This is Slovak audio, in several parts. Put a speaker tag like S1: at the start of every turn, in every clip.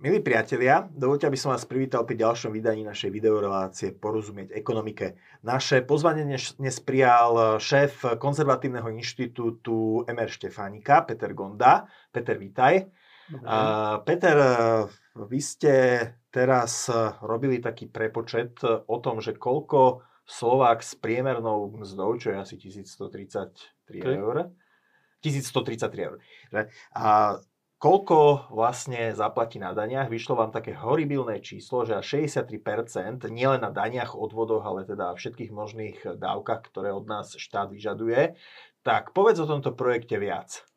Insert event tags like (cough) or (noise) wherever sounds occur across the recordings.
S1: Milí priatelia, dovolte, aby som vás privítal pri ďalšom vydaní našej videorelácie Porozumieť ekonomike. Naše pozvanie dnes, prijal šéf konzervatívneho inštitútu MR Štefánika, Peter Gonda. Peter, vítaj. Uh, Peter, vy ste teraz robili taký prepočet o tom, že koľko Slovák s priemernou mzdou, čo je asi 1133 okay. eur, 1133 eur. A koľko vlastne zaplatí na daniach. Vyšlo vám také horibilné číslo, že až 63% nielen na daniach, odvodoch, ale teda všetkých možných dávkach, ktoré od nás štát vyžaduje. Tak povedz o tomto projekte viac.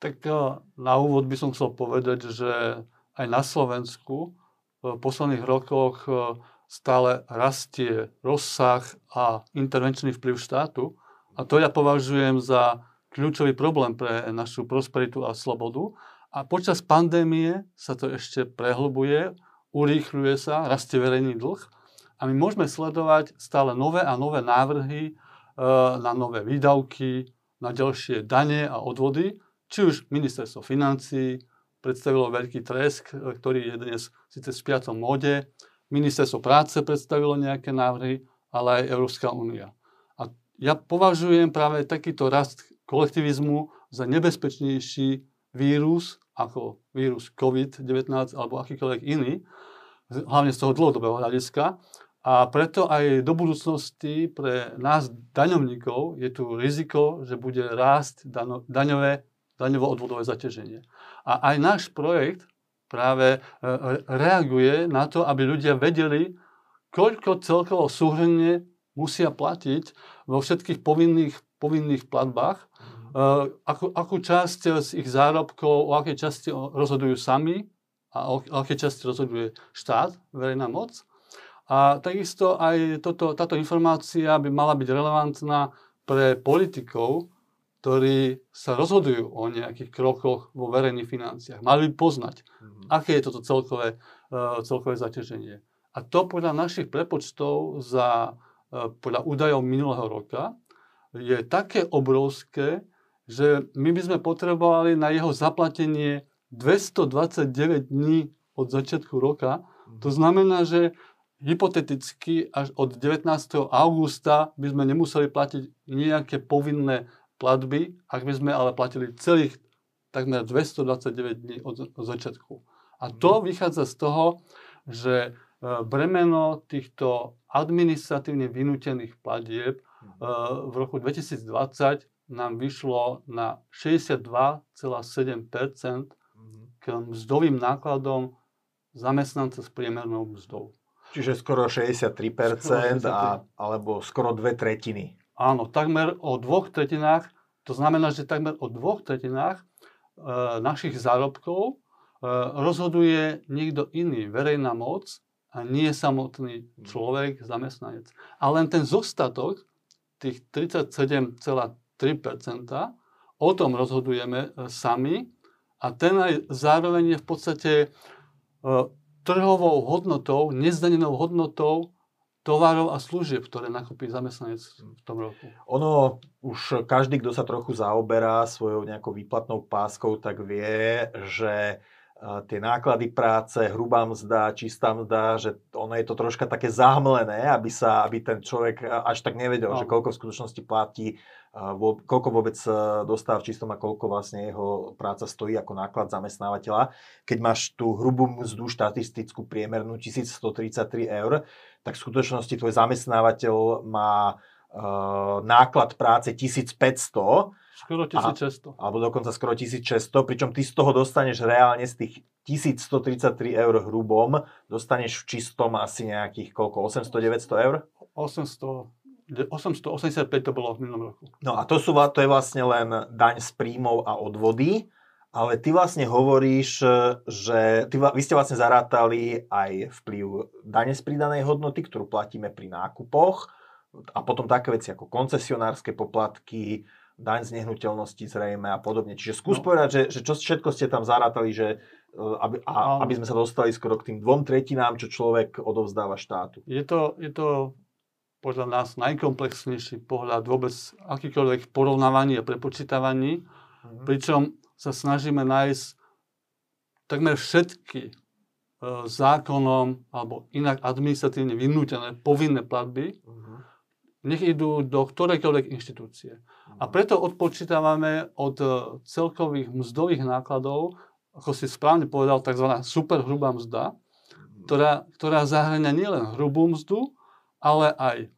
S2: Tak eh, na úvod by som chcel povedať, že aj na Slovensku v posledných rokoch eh, stále rastie rozsah a intervenčný vplyv štátu. A to ja považujem za kľúčový problém pre našu prosperitu a slobodu. A počas pandémie sa to ešte prehlbuje, urýchľuje sa, rastie verejný dlh a my môžeme sledovať stále nové a nové návrhy e, na nové výdavky, na ďalšie dane a odvody, či už ministerstvo financí predstavilo veľký tresk, e, ktorý je dnes síce v spiacom móde, ministerstvo práce predstavilo nejaké návrhy, ale aj Európska únia. A ja považujem práve takýto rast kolektivizmu za nebezpečnejší vírus ako vírus COVID-19 alebo akýkoľvek iný, hlavne z toho dlhodobého hľadiska. A preto aj do budúcnosti pre nás daňovníkov je tu riziko, že bude rásť daňové, daňovo-odvodové zaťaženie. A aj náš projekt práve e, reaguje na to, aby ľudia vedeli, koľko celkovo súhrne musia platiť vo všetkých povinných, povinných platbách Eh, akú, akú časť z ich zárobkov, o akej časti rozhodujú sami a o, o akej časti rozhoduje štát, verejná moc. A takisto aj toto, táto informácia by mala byť relevantná pre politikov, ktorí sa rozhodujú o nejakých krokoch vo verejných financiách. Mali by poznať, mm-hmm. aké je toto celkové, uh, celkové zaťaženie. A to podľa našich prepočtov za, uh, podľa údajov minulého roka je také obrovské, že my by sme potrebovali na jeho zaplatenie 229 dní od začiatku roka. To znamená, že hypoteticky až od 19. augusta by sme nemuseli platiť nejaké povinné platby, ak by sme ale platili celých takmer 229 dní od, od začiatku. A to mhm. vychádza z toho, že e, bremeno týchto administratívne vynútených platieb e, v roku 2020 nám vyšlo na 62,7% k mzdovým nákladom zamestnanca s priemernou mzdou.
S1: Čiže skoro 63%, a, alebo skoro dve tretiny.
S2: Áno, takmer o dvoch tretinách, to znamená, že takmer o dvoch tretinách e, našich zárobkov e, rozhoduje niekto iný, verejná moc a nie samotný človek, zamestnanec. A len ten zostatok, tých 37,3 3%. O tom rozhodujeme e, sami a ten aj zároveň je v podstate e, trhovou hodnotou, nezdanenou hodnotou tovarov a služieb, ktoré nakúpi zamestnanec v tom roku.
S1: Ono, už každý, kto sa trochu zaoberá svojou nejakou výplatnou páskou, tak vie, že tie náklady práce, hrubá mzda, čistá mzda, že ono je to troška také zahmlené, aby, sa, aby ten človek až tak nevedel, no. že koľko v skutočnosti platí, koľko vôbec e, dostáva v čistom a koľko vlastne jeho práca stojí ako náklad zamestnávateľa. Keď máš tú hrubú mzdu štatistickú priemernú 1133 eur, tak v skutočnosti tvoj zamestnávateľ má náklad práce 1500
S2: Skoro 1600.
S1: A, alebo dokonca skoro 1600, pričom ty z toho dostaneš reálne z tých 1133 eur hrubom, dostaneš v čistom asi nejakých koľko, 800-900 eur?
S2: 800, 885 to bolo v minulom roku.
S1: No a to, sú, to je vlastne len daň z príjmov a odvody, ale ty vlastne hovoríš, že ty, vy ste vlastne zarátali aj vplyv dane z pridanej hodnoty, ktorú platíme pri nákupoch a potom také veci ako koncesionárske poplatky, daň z nehnuteľnosti zrejme a podobne. Čiže skús no. povedať, že, že čo všetko ste tam zarátali, že, e, aby, a, aby sme sa dostali skoro k tým dvom tretinám, čo človek odovzdáva štátu.
S2: Je to, je to podľa nás najkomplexnejší pohľad vôbec akýkoľvek porovnávaní a prepočítavaní, mm-hmm. pričom sa snažíme nájsť takmer všetky zákonom alebo inak administratívne vynútené povinné platby,
S1: Mhm.
S2: Nech idú do ktorejkoľvek inštitúcie. A preto odpočítavame od e, celkových mzdových nákladov, ako si správne povedal, tzv. superhrubá mzda, ktorá, ktorá zahrania nielen hrubú mzdu, ale aj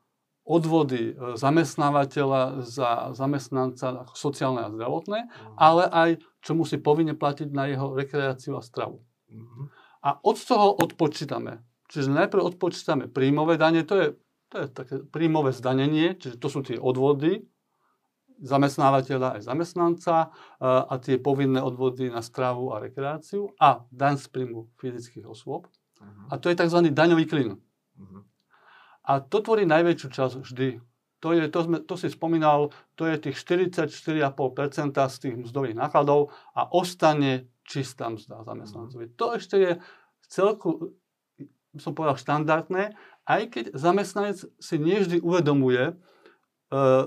S2: odvody e, zamestnávateľa za zamestnanca sociálne a zdravotné, ale aj čo musí povinne platiť na jeho rekreáciu a stravu.
S1: Mhm.
S2: A od toho odpočítame. Čiže najprv odpočítame príjmové dane, to je, to je také príjmové zdanenie, čiže to sú tie odvody zamestnávateľa aj zamestnanca e, a tie povinné odvody na stravu a rekreáciu a daň z príjmu fyzických osôb.
S1: Mhm.
S2: A to je tzv. daňový klin.
S1: Mhm.
S2: A to tvorí najväčšiu časť vždy. To, je, to, sme, to si spomínal, to je tých 44,5% z tých mzdových nákladov a ostane čistá mzda zamestnancovi. To ešte je celku, som povedal, štandardné, aj keď zamestnanec si nevždy uvedomuje e,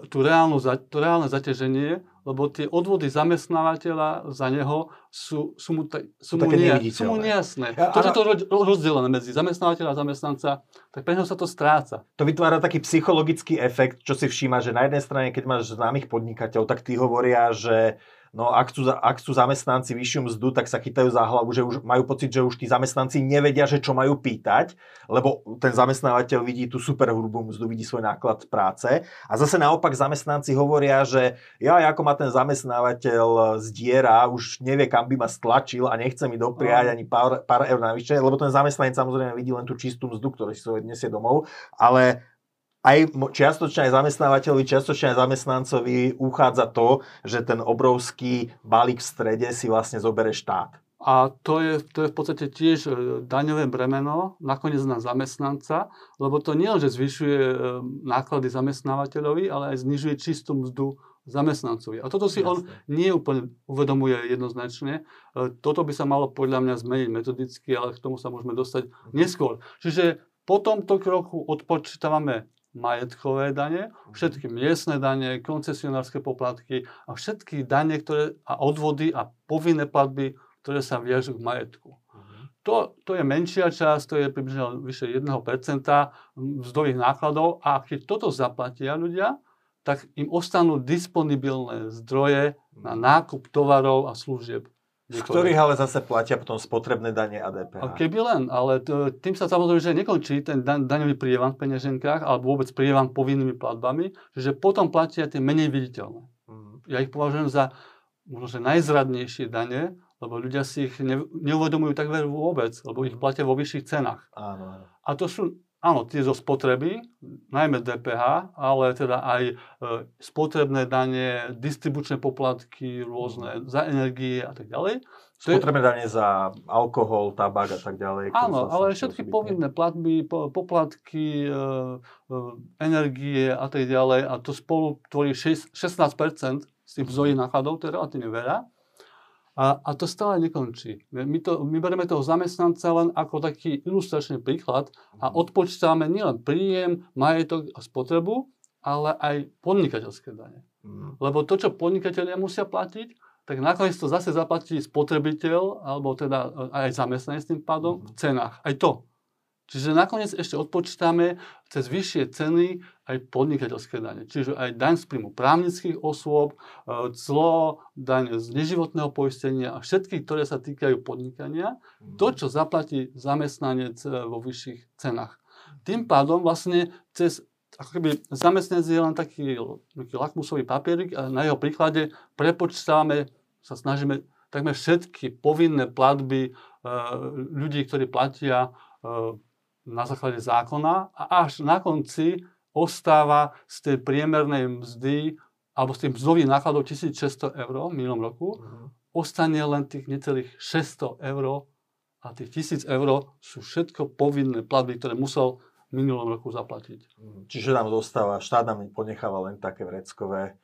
S2: tú reálnu, to reálne zaťaženie, lebo tie odvody zamestnávateľa za neho sú, sú, mu, ta- sú, mu, nia- sú mu nejasné.
S1: Ja,
S2: to, že to ro- rozdelené medzi zamestnávateľa a zamestnanca, tak pre neho sa to stráca.
S1: To vytvára taký psychologický efekt, čo si všíma, že na jednej strane, keď máš známych podnikateľov, tak tí hovoria, že no, ak, za- ak chcú zamestnanci vyššiu mzdu, tak sa chytajú za hlavu, že už majú pocit, že už tí zamestnanci nevedia, že čo majú pýtať, lebo ten zamestnávateľ vidí tú super hrubú mzdu, vidí svoj náklad práce. A zase naopak zamestnanci hovoria, že ja, ako ma ten zamestnávateľ zdiera, už nevie, kam by ma stlačil a nechce mi dopriať ani pár, pár eur navyše, lebo ten zamestnanec samozrejme vidí len tú čistú mzdu, ktorú si svoj nesie domov, ale aj čiastočne aj zamestnávateľovi, čiastočne aj zamestnancovi uchádza to, že ten obrovský balík v strede si vlastne zobere štát.
S2: A to je, to je v podstate tiež e, daňové bremeno nakoniec na zamestnanca, lebo to nie že zvyšuje e, náklady zamestnávateľovi, ale aj znižuje čistú mzdu zamestnancovi. A toto si on
S1: Jasné.
S2: nie úplne uvedomuje jednoznačne. E, Toto by sa malo podľa mňa zmeniť metodicky, ale k tomu sa môžeme dostať neskôr. Čiže po tomto kroku odpočítavame majetkové dane, všetky miestne dane, koncesionárske poplatky a všetky dane ktoré, a odvody a povinné platby, ktoré sa viažú k majetku. To, to je menšia časť, to je približne vyše 1% mzdových nákladov a keď toto zaplatia ľudia, tak im ostanú disponibilné zdroje na nákup tovarov a služieb.
S1: Z ktorých ale zase platia potom spotrebné dane a DPH.
S2: A keby len, ale to, tým sa samozrejme, že nekončí ten daň, daňový prievan v peňaženkách alebo vôbec prievan povinnými platbami, že potom platia tie menej viditeľné.
S1: Mhm.
S2: Ja ich považujem za možno, že najzradnejšie dane, lebo ľudia si ich ne, neuvedomujú takmer vôbec, lebo ich platia vo vyšších cenách.
S1: Áno.
S2: A to sú, áno, tie zo spotreby, najmä DPH, ale teda aj e, spotrebné dane, distribučné poplatky rôzne za energie a tak ďalej.
S1: Spotrebné dane za alkohol, tabak a tak ďalej.
S2: Áno, ale všetky povinné platby, po- poplatky, e, e, energie a tak ďalej, a to spolu tvorí šes- 16% z tých mzdových nákladov, to je relatívne veľa. A, a to stále nekončí. My, to, my bereme toho zamestnanca len ako taký ilustračný príklad a odpočítame nielen príjem, majetok a spotrebu, ale aj podnikateľské dane.
S1: Mhm.
S2: Lebo to, čo podnikatelia musia platiť, tak nakoniec to zase zaplatí spotrebiteľ, alebo teda e, aj zamestnanec tým pádom v cenách. Aj to. Čiže nakoniec ešte odpočítame cez vyššie ceny aj podnikateľské dane. Čiže aj daň z príjmu právnických osôb, e, clo, daň z neživotného poistenia a všetky, ktoré sa týkajú podnikania, to, čo zaplatí zamestnanec e, vo vyšších cenách. Tým pádom vlastne cez ako keby zamestnanec je len taký, taký lakmusový papierik a na jeho príklade prepočítame, sa snažíme takmer všetky povinné platby e, ľudí, ktorí platia na základe zákona a až na konci ostáva z tej priemernej mzdy alebo z tých mzdových nákladov 1600 eur v minulom roku,
S1: Mhm.
S2: ostane len tých necelých 600 eur a tých 1000 eur sú všetko povinné platby, ktoré musel v minulom roku zaplatiť.
S1: Mhm. Čiže nám zostáva, štát nám ponecháva len také vreckové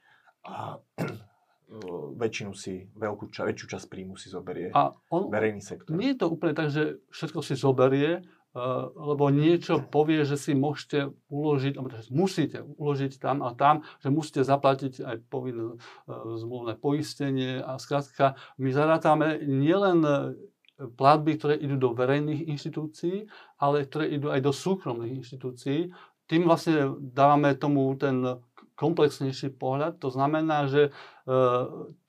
S1: a (clears throat) väčšinu si, veľkú ča, väčšiu časť príjmu si zoberie
S2: A on,
S1: verejný sektor.
S2: nie je to úplne tak, že všetko si zoberie, lebo niečo povie, že si môžete uložiť, že musíte uložiť tam a tam, že musíte zaplatiť aj povinné eh, zmluvné poistenie a skrátka my zarátame nielen eh, platby, ktoré idú do verejných inštitúcií, ale ktoré idú aj do súkromných inštitúcií. Tým vlastne dávame tomu ten komplexnejší pohľad. To znamená, že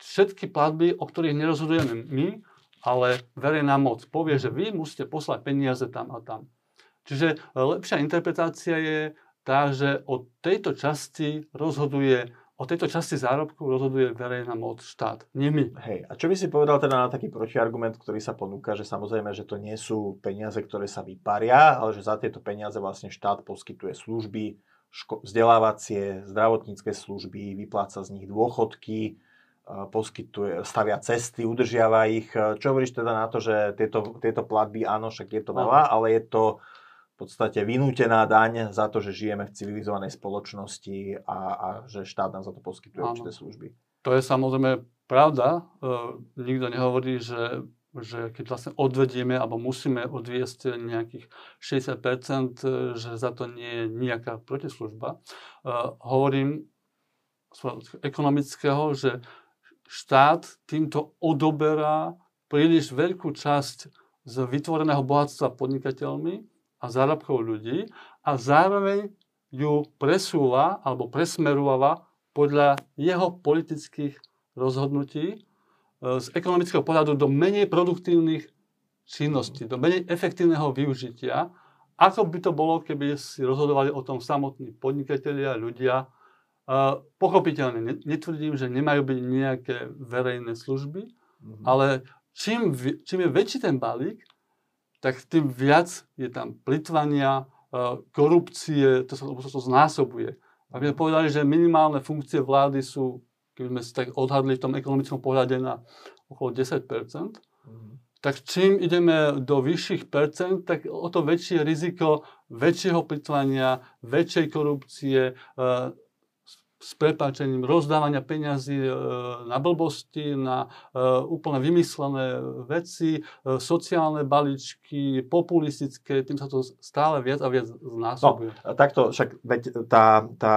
S2: všetky platby, o ktorých nerozhodujeme my, ale verejná moc povie, že vy musíte poslať peniaze tam a tam. Čiže e, lepšia interpretácia je tá, že o tejto časti rozhoduje O tejto časti zárobku rozhoduje verejná moc štát, nie my.
S1: Hej, a čo by si povedal teda na taký protiargument, ktorý sa ponúka, že samozrejme, že to nie sú peniaze, ktoré sa vyparia, ale že za tieto peniaze vlastne štát poskytuje služby, ško- vzdelávacie, zdravotnícke služby, vypláca z nich dôchodky, poskytuje, stavia cesty, udržiava ich. Čo hovoríš teda na to, že tieto, tieto platby, áno, však je to veľa, ale je to podstate vynútená daň za to, že žijeme v civilizovanej spoločnosti a, a že štát nám za to poskytuje Áno. určité služby.
S2: To je samozrejme pravda. E, nikto nehovorí, že, že keď vlastne odvedieme alebo musíme odviesť nejakých 60%, e, že za to nie je nejaká protislužba. E, hovorím z ekonomického, že štát týmto odoberá príliš veľkú časť z vytvoreného bohatstva podnikateľmi a zárobkov ľudí a zároveň ju presúva alebo presmerúva podľa jeho politických rozhodnutí e, z ekonomického pohľadu do menej produktívnych činností, do menej efektívneho využitia, ako by to bolo, keby si rozhodovali o tom samotní podnikatelia, ľudia. Pochopiteľne, netvrdím, že nemajú byť nejaké verejné služby, mm-hmm. ale čím, čím je väčší ten balík, tak tým viac je tam plitvania, e, korupcie, to sa to znásobuje. Ak by sme povedali, že minimálne funkcie vlády sú, keby sme si tak odhadli v tom ekonomickom pohľade na okolo 10 mm. tak čím ideme do vyšších percent, tak o to väčšie riziko väčšieho plitvania, väčšej korupcie, e, s prepáčením rozdávania peňazí e, na blbosti, na e, úplne vymyslené veci, e, sociálne balíčky, populistické, tým sa to stále viac a viac znásobuje.
S1: No, takto, však veď tá, tá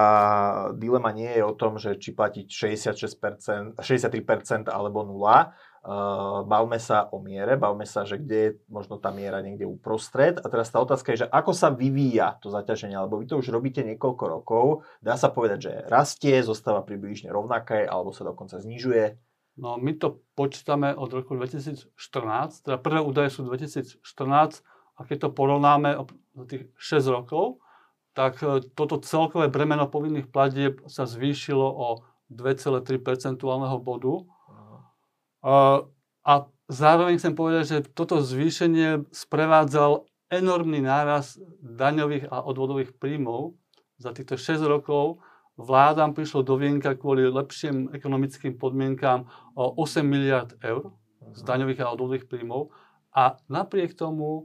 S1: dilema nie je o tom, že či platiť 66%, 63% alebo 0, Uh, bavme sa o miere, bavme sa, že kde je možno tá miera niekde uprostred. A teraz tá otázka je, že ako sa vyvíja to zaťaženie, lebo vy to už robíte niekoľko rokov. Dá sa povedať, že rastie, zostáva približne rovnaké, alebo sa dokonca znižuje.
S2: No my to počítame od roku 2014, teda prvé údaje sú 2014 a keď to porovnáme za tých 6 rokov, tak e, toto celkové bremeno povinných platieb sa zvýšilo o 2,3 percentuálneho bodu a zároveň chcem povedať, že toto zvýšenie sprevádzal enormný náraz daňových a odvodových príjmov. Za týchto 6 rokov vládam prišlo do vienka kvôli lepším ekonomickým podmienkám o 8 miliard eur z daňových a odvodových príjmov a napriek tomu e,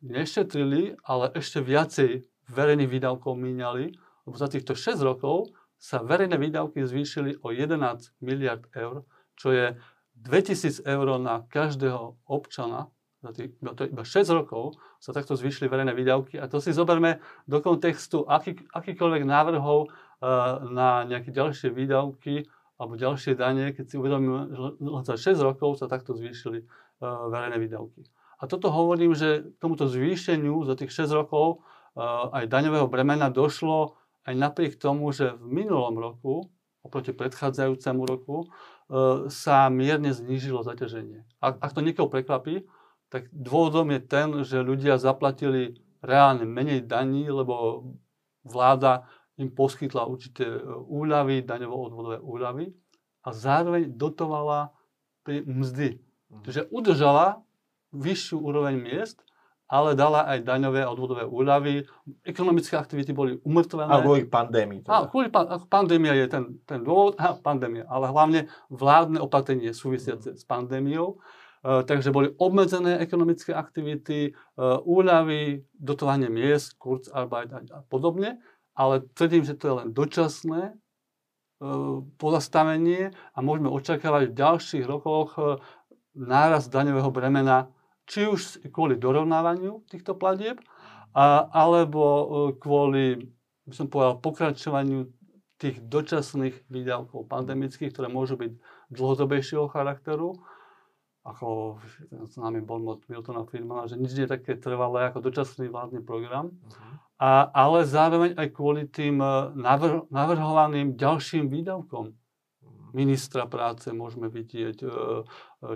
S2: nešetrili, ale ešte viacej verejných výdavkov míňali, lebo za týchto 6 rokov sa verejné výdavky zvýšili o 11 miliard eur, čo je 2000 eur na každého občana, za tých, to iba 6 rokov, sa takto zvýšili verejné výdavky. A to si zoberme do kontextu aký, akýkoľvek návrhov uh, na nejaké ďalšie výdavky alebo ďalšie dane, keď si uvedomíme, že za 6 rokov sa takto zvýšili uh, verejné výdavky. A toto hovorím, že k tomuto zvýšeniu za tých 6 rokov uh, aj daňového bremena došlo aj napriek tomu, že v minulom roku, oproti predchádzajúcemu roku, E, sa mierne znížilo zaťaženie. Ak, ak to niekoho prekvapí, tak dôvodom je ten, že ľudia zaplatili reálne menej daní, lebo vláda im poskytla určité e, úľavy, daňovo-odvodové úľavy a zároveň dotovala pri mzdy. Mhm. Čiže udržala vyššiu úroveň miest ale dala aj daňové a odvodové úľavy. Ekonomické aktivity boli umrtvené.
S1: A kvôli pandémii.
S2: Teda. A kvôli pandémia je ten, ten dôvod, a pandémia, ale hlavne vládne opatrenie súvisiace mm. s pandémiou. Uh, takže boli obmedzené ekonomické aktivity, uh, úľavy, dotovanie miest, Kurzarbeit a, a podobne, ale tvrdím, že to je len dočasné uh, pozastavenie a môžeme očakávať v ďalších rokoch náraz daňového bremena či už kvôli dorovnávaniu týchto platieb, a, alebo e, kvôli, by som povedal, pokračovaniu tých dočasných výdavkov pandemických, ktoré môžu byť dlhodobejšieho charakteru. ako známy bonmot Miltona Friedmana, že nič nie je také trvalé ako dočasný vládny program, uh-huh. a, ale zároveň aj kvôli tým e, navr- navrhovaným ďalším výdavkom mhm. ministra práce môžeme vidieť, e,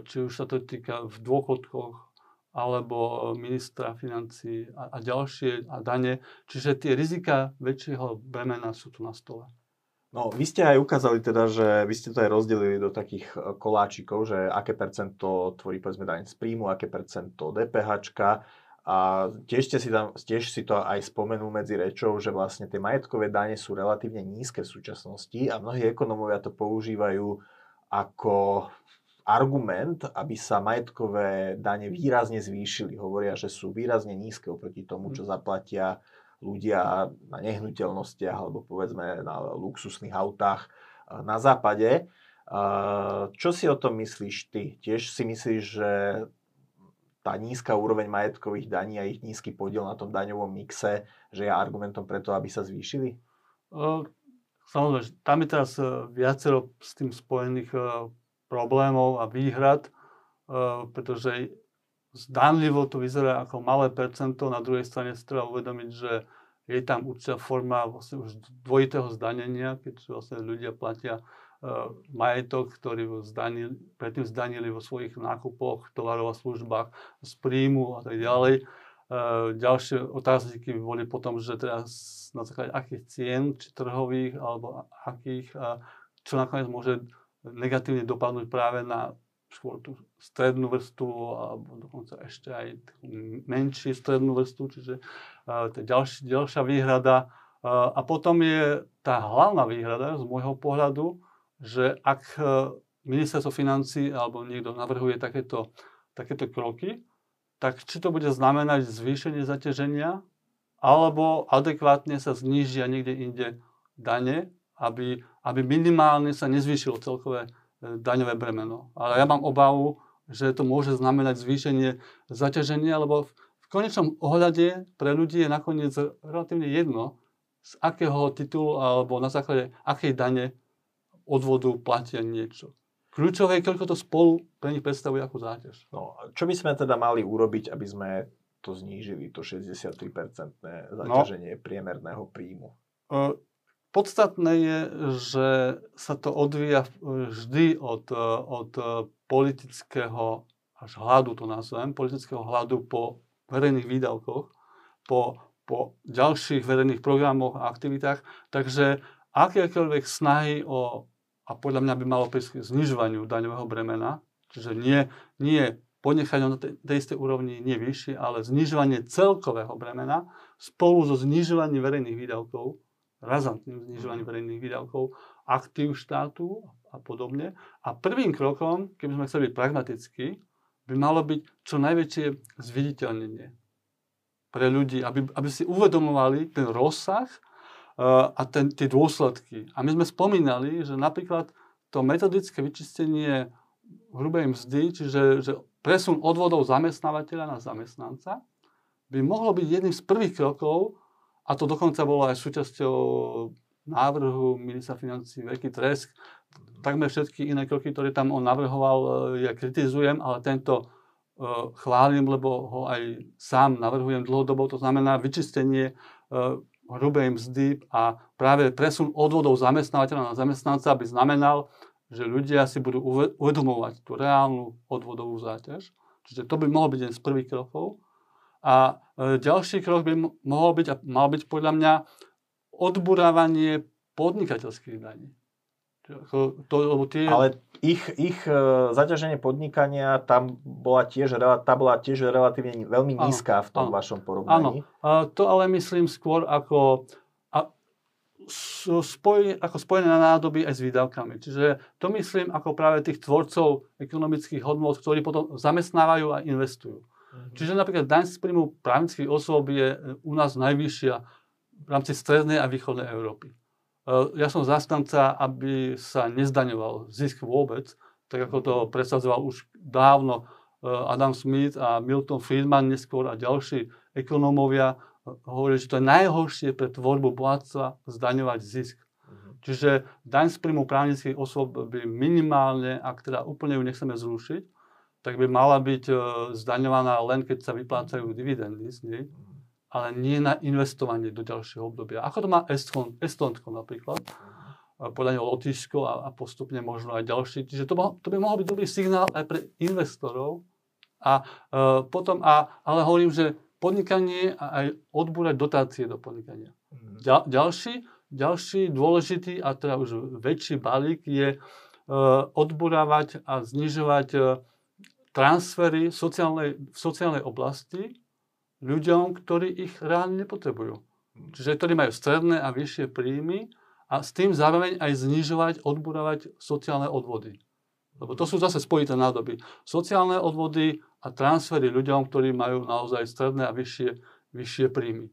S2: či už sa to týka v dôchodkoch, alebo ministra financí a, a ďalšie a dane. Čiže tie rizika väčšieho bremena sú tu na stole.
S1: No, vy ste aj ukázali teda, že vy ste to aj rozdelili do takých e, koláčikov, že aké percento tvorí povedzme daň z príjmu, aké percento DPH a tiež, ste si tam, tiež si to aj spomenul medzi rečou, že vlastne tie majetkové dane sú relatívne nízke v súčasnosti a mnohí ekonomovia to používajú ako argument, aby sa majetkové dane výrazne zvýšili. Hovoria, že sú výrazne nízke oproti tomu, čo zaplatia ľudia na nehnuteľnostiach alebo povedzme na luxusných autách na západe. Čo si o tom myslíš ty? Tiež si myslíš, že tá nízka úroveň majetkových daní a ich nízky podiel na tom daňovom mixe, že je argumentom preto, aby sa zvýšili?
S2: Samozrejme, tam je teraz e, viacero s tým spojených e, problémov a výhrad, e, pretože zdánlivo to vyzerá ako malé percento, na druhej strane si treba uvedomiť, že je tam určitá forma vlastne už dvojitého zdanenia, keď vlastne ľudia platia uh, majetok, ktorý zdanili, predtým zdanili vo svojich nákupoch, tovarov a službách z príjmu a tak ďalej. Uh, ďalšie otázky boli potom, že teraz na základe akých cien, či trhových, alebo akých, čo nakoniec môže negatívne dopadnúť práve na skôr tú strednú vrstvu alebo dokonca ešte aj menšiu strednú vrstvu, čiže uh, to je ďalší, ďalšia výhrada. Uh, a potom je tá hlavná výhrada z môjho pohľadu, že ak uh, ministerstvo financí alebo niekto navrhuje takéto, takéto kroky, tak či to bude znamenať zvýšenie zaťaženia, alebo adekvátne sa znížia niekde inde dane, aby, aby minimálne sa nezvýšilo celkové daňové bremeno. Ale ja mám obavu, že to môže znamenať zvýšenie zaťaženia, lebo v konečnom ohľade pre ľudí je nakoniec relatívne jedno, z akého titulu alebo na základe akej dane odvodu platia niečo. Kľúčové je, koľko to spolu pre nich predstavuje ako záťaž.
S1: No, čo by sme teda mali urobiť, aby sme to znížili, to 63-percentné zaťaženie no, priemerného príjmu?
S2: Podstatné je, že sa to odvíja vždy od, od politického až hladu, to nazvem, politického hladu po verejných výdavkoch, po, po ďalších verejných programoch a aktivitách. Takže akékoľvek snahy o, a podľa mňa by malo prísť k znižovaniu daňového bremena, čiže nie, nie ponechať ho na tej, tej istej úrovni, nie vyššie, ale znižovanie celkového bremena spolu so znižovaním verejných výdavkov, razantným znižovaním mhm. verejných výdavkov, aktív štátu a podobne. A prvým krokom, keby sme chceli byť pragmatickí, by malo byť čo najväčšie zviditeľnenie pre ľudí, aby, aby si uvedomovali ten rozsah uh, a ten, tie dôsledky. A my sme spomínali, že napríklad to metodické vyčistenie hrubej mzdy, čiže že presun odvodov zamestnávateľa na zamestnanca, by mohlo byť jedným z prvých krokov a to dokonca bolo aj súčasťou návrhu ministra financí Veľký Tresk. Takmer všetky iné kroky, ktoré tam on navrhoval, e, ja kritizujem, ale tento uh, chválim, lebo ho aj sám navrhujem dlhodobo. To znamená vyčistenie uh, hrubej mzdy a práve presun odvodov zamestnávateľa na zamestnanca by znamenal, že ľudia si budú uvedomovať tú reálnu odvodovú záťaž. Čiže to by mohol byť jeden z prvých krokov. A e, ďalší krok by mohol byť a mal byť podľa mňa odburávanie podnikateľských daní.
S1: To, lebo tie... Ale ich, ich e, zaťaženie podnikania tam bola tiež, tá bola tiež relatívne veľmi nízka v tom áno, vašom porovnaní.
S2: Áno, to ale myslím skôr ako, a, spoj, ako spojené na nádoby aj s výdavkami. Čiže to myslím ako práve tých tvorcov ekonomických hodnot, ktorí potom zamestnávajú a investujú. Čiže napríklad daň z príjmu právnických osôb je e, u nás najvyššia v rámci strednej a východnej Európy. E, ja som zastanca, aby sa nezdaňoval zisk vôbec, tak ako to predsadzoval už dávno e, Adam Smith a Milton Friedman neskôr a ďalší ekonómovia hovorili, že to je najhoršie pre tvorbu bohatstva zdaňovať zisk. Mhm. Čiže daň z príjmu právnických osôb by minimálne, ak teda úplne ju nechceme zrušiť, tak by mala byť e, zdaňovaná len keď sa vyplácajú dividendy z nej, ale nie na investovanie do ďalšieho obdobia. Ako to má Eston, Estonsko napríklad, podľa neho Lotyšsko a, a postupne možno aj ďalší. Čiže to, to by mohol byť dobrý signál aj pre investorov. A e, potom, a, ale hovorím, že podnikanie a aj odbúrať dotácie do podnikania. Mm. Ďal, ďalší, ďalší dôležitý a teda už väčší balík je e, odburávať a znižovať e, transfery sociálnej, v sociálnej oblasti ľuďom, ktorí ich reálne nepotrebujú. Čiže ktorí majú stredné a vyššie príjmy a s tým zároveň aj znižovať, odburávať sociálne odvody. Lebo to sú zase spojité nádoby. Sociálne odvody a transfery ľuďom, ktorí majú naozaj stredné a vyššie, vyššie príjmy.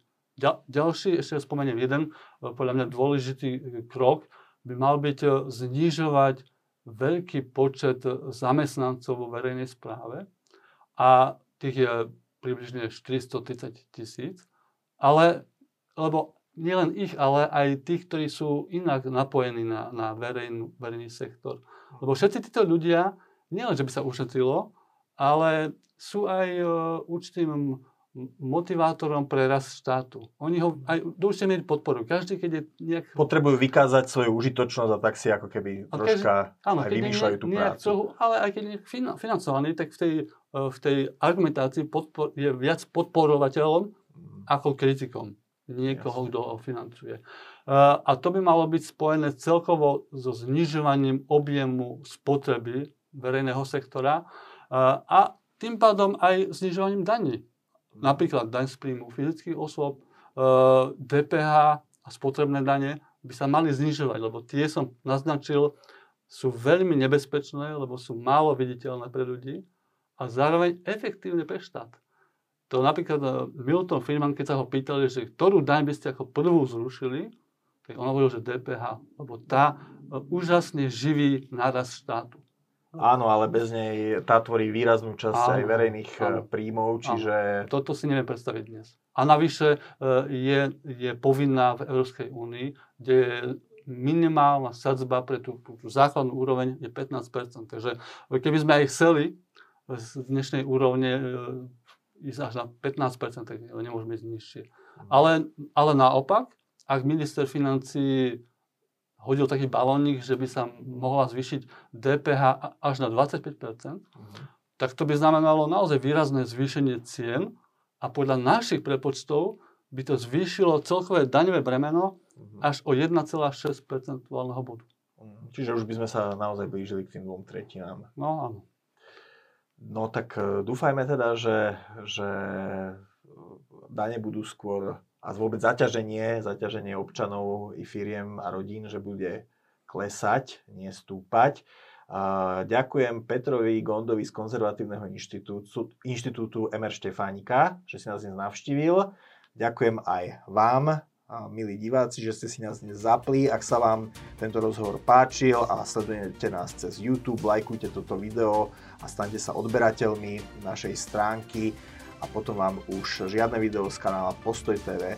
S2: ďalší, ešte spomeniem jeden, podľa mňa dôležitý e, krok, by mal byť e, znižovať veľký počet zamestnancov vo verejnej správe a tých je približne 430 tisíc, ale, lebo nielen ich, ale aj tých, ktorí sú inak napojení na, na verejnú, verejný sektor. Lebo všetci títo ľudia, nielen, že by sa ušetrilo, ale sú aj určitým motivátorom pre rast štátu. Oni ho aj do určitej miery podporujú. Každý, keď je nejak...
S1: Potrebujú vykázať svoju užitočnosť a tak si ako keby troška áno, aj vymýšľajú tú prácu. Trochu,
S2: ale aj keď je financovaný, tak v tej, e, v tej argumentácii podpor, je viac podporovateľom mm. ako kritikom niekoho, kto ho financuje. E, a to by malo byť spojené celkovo so znižovaním objemu spotreby verejného sektora e, a tým pádom aj znižovaním daní napríklad daň z príjmu fyzických osôb, DPH eh, a spotrebné dane by sa mali znižovať, lebo tie som naznačil, sú veľmi nebezpečné, lebo sú málo viditeľné pre ľudí a zároveň efektívne pre štát. To napríklad eh, Milton Friedman, keď sa ho pýtali, že ktorú daň by ste ako prvú zrušili, tak on hovoril, že DPH, lebo tá eh, úžasne živí náraz štátu.
S1: Áno, ale bez nej tá tvorí výraznú časť áno, aj verejných eh, áno, príjmov, čiže...
S2: Áno. Toto si neviem predstaviť dnes. A navyše eh, je, je povinná v Európskej únii, kde je minimálna sadzba pre tú, tú základnú úroveň je 15%. Takže keby sme aj chceli z dnešnej úrovne eh, ísť až na 15%, tak nemôžeme ísť nižšie. Mhm. Ale, ale naopak, ak minister financí hodil taký balónik, že by sa mohla zvýšiť DPH až na 25%, mm. tak to by znamenalo naozaj výrazné zvýšenie cien a podľa našich prepočtov by to zvýšilo celkové daňové bremeno mm. až o 1,6 percentuálneho bodu.
S1: Mm. Čiže už by sme sa naozaj blížili k tým dvom tretinám.
S2: No áno.
S1: No tak e, dúfajme teda, že, že dane budú skôr a vôbec zaťaženie, zaťaženie občanov i firiem a rodín, že bude klesať, nie stúpať. A ďakujem Petrovi Gondovi z Konzervatívneho inštitútu, inštitútu MR Štefánika, že si nás dnes navštívil. Ďakujem aj vám, milí diváci, že ste si nás dnes zapli. Ak sa vám tento rozhovor páčil a sledujete nás cez YouTube, lajkujte toto video a staňte sa odberateľmi našej stránky a potom vám už žiadne video z kanála Postoj TV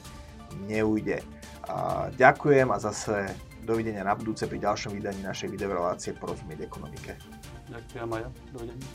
S1: neujde. A ďakujem a zase dovidenia na budúce pri ďalšom vydaní našej videorelácie Porozumieť ekonomike.
S2: Ďakujem aj ja. Dovidenia.